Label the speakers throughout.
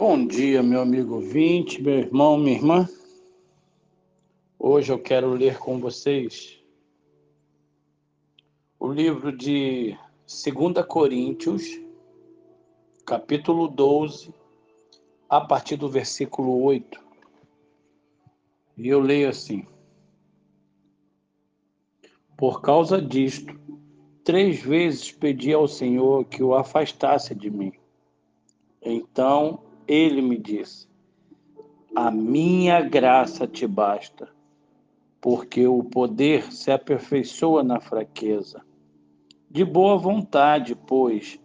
Speaker 1: Bom dia, meu amigo ouvinte, meu irmão, minha irmã. Hoje eu quero ler com vocês o livro de 2 Coríntios, capítulo 12, a partir do versículo 8. E eu leio assim: Por causa disto, três vezes pedi ao Senhor que o afastasse de mim. Então ele me disse: A minha graça te basta, porque o poder se aperfeiçoa na fraqueza. De boa vontade, pois,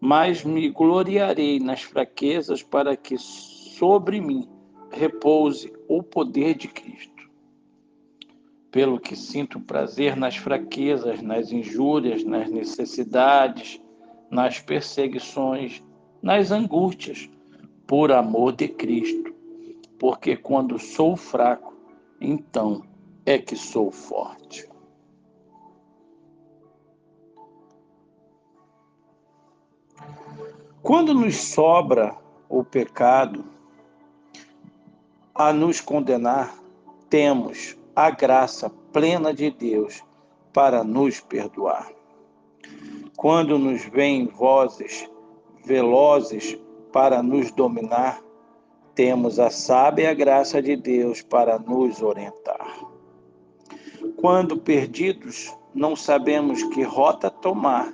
Speaker 1: mas me gloriarei nas fraquezas para que sobre mim repouse o poder de Cristo. Pelo que sinto prazer nas fraquezas, nas injúrias, nas necessidades, nas perseguições, nas angústias por amor de Cristo, porque quando sou fraco, então é que sou forte. Quando nos sobra o pecado a nos condenar, temos a graça plena de Deus para nos perdoar. Quando nos vêm vozes velozes para nos dominar, temos a sábia graça de Deus para nos orientar. Quando perdidos, não sabemos que rota tomar,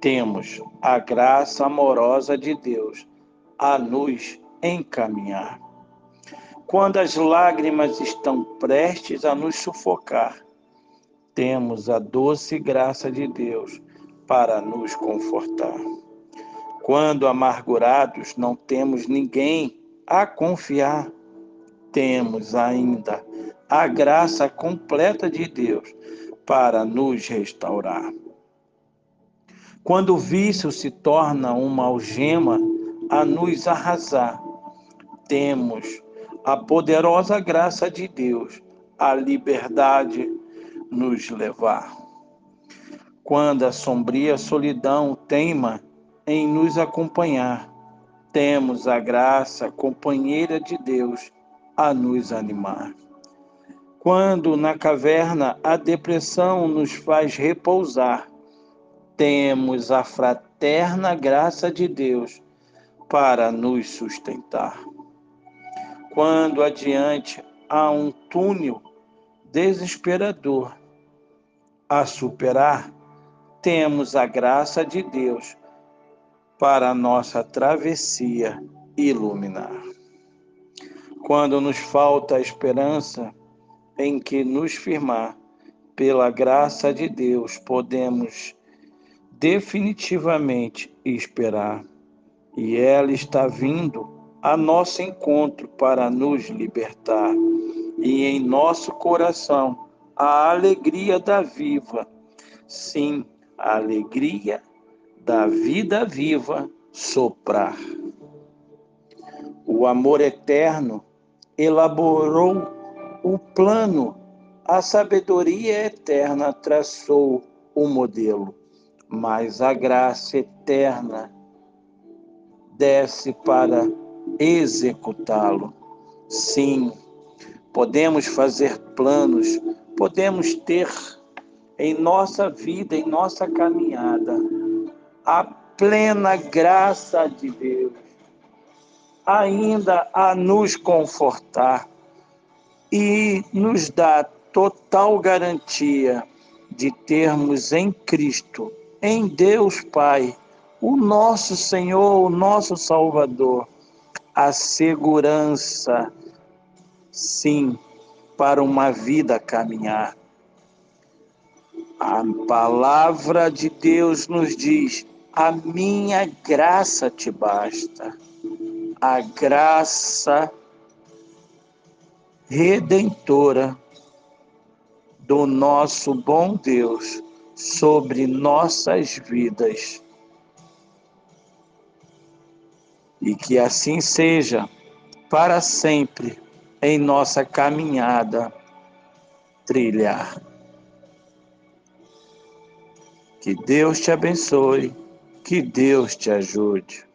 Speaker 1: temos a graça amorosa de Deus a nos encaminhar. Quando as lágrimas estão prestes a nos sufocar, temos a doce graça de Deus para nos confortar. Quando amargurados não temos ninguém a confiar, temos ainda a graça completa de Deus para nos restaurar. Quando o vício se torna uma algema a nos arrasar, temos a poderosa graça de Deus a liberdade nos levar. Quando a sombria solidão teima em nos acompanhar. Temos a graça companheira de Deus a nos animar. Quando na caverna a depressão nos faz repousar, temos a fraterna graça de Deus para nos sustentar. Quando adiante há um túnel desesperador a superar, temos a graça de Deus para a nossa travessia iluminar. Quando nos falta a esperança em que nos firmar, pela graça de Deus, podemos definitivamente esperar. E ela está vindo a nosso encontro para nos libertar. E em nosso coração a alegria da viva. Sim, a alegria da vida viva soprar. O amor eterno elaborou o plano, a sabedoria eterna traçou o modelo, mas a graça eterna desce para executá-lo. Sim, podemos fazer planos, podemos ter em nossa vida, em nossa caminhada, a plena graça de Deus ainda a nos confortar e nos dá total garantia de termos em Cristo, em Deus Pai, o nosso Senhor, o nosso Salvador, a segurança, sim, para uma vida caminhar. A palavra de Deus nos diz: a minha graça te basta. A graça redentora do nosso bom Deus sobre nossas vidas. E que assim seja para sempre em nossa caminhada trilhar. Que Deus te abençoe que Deus te ajude.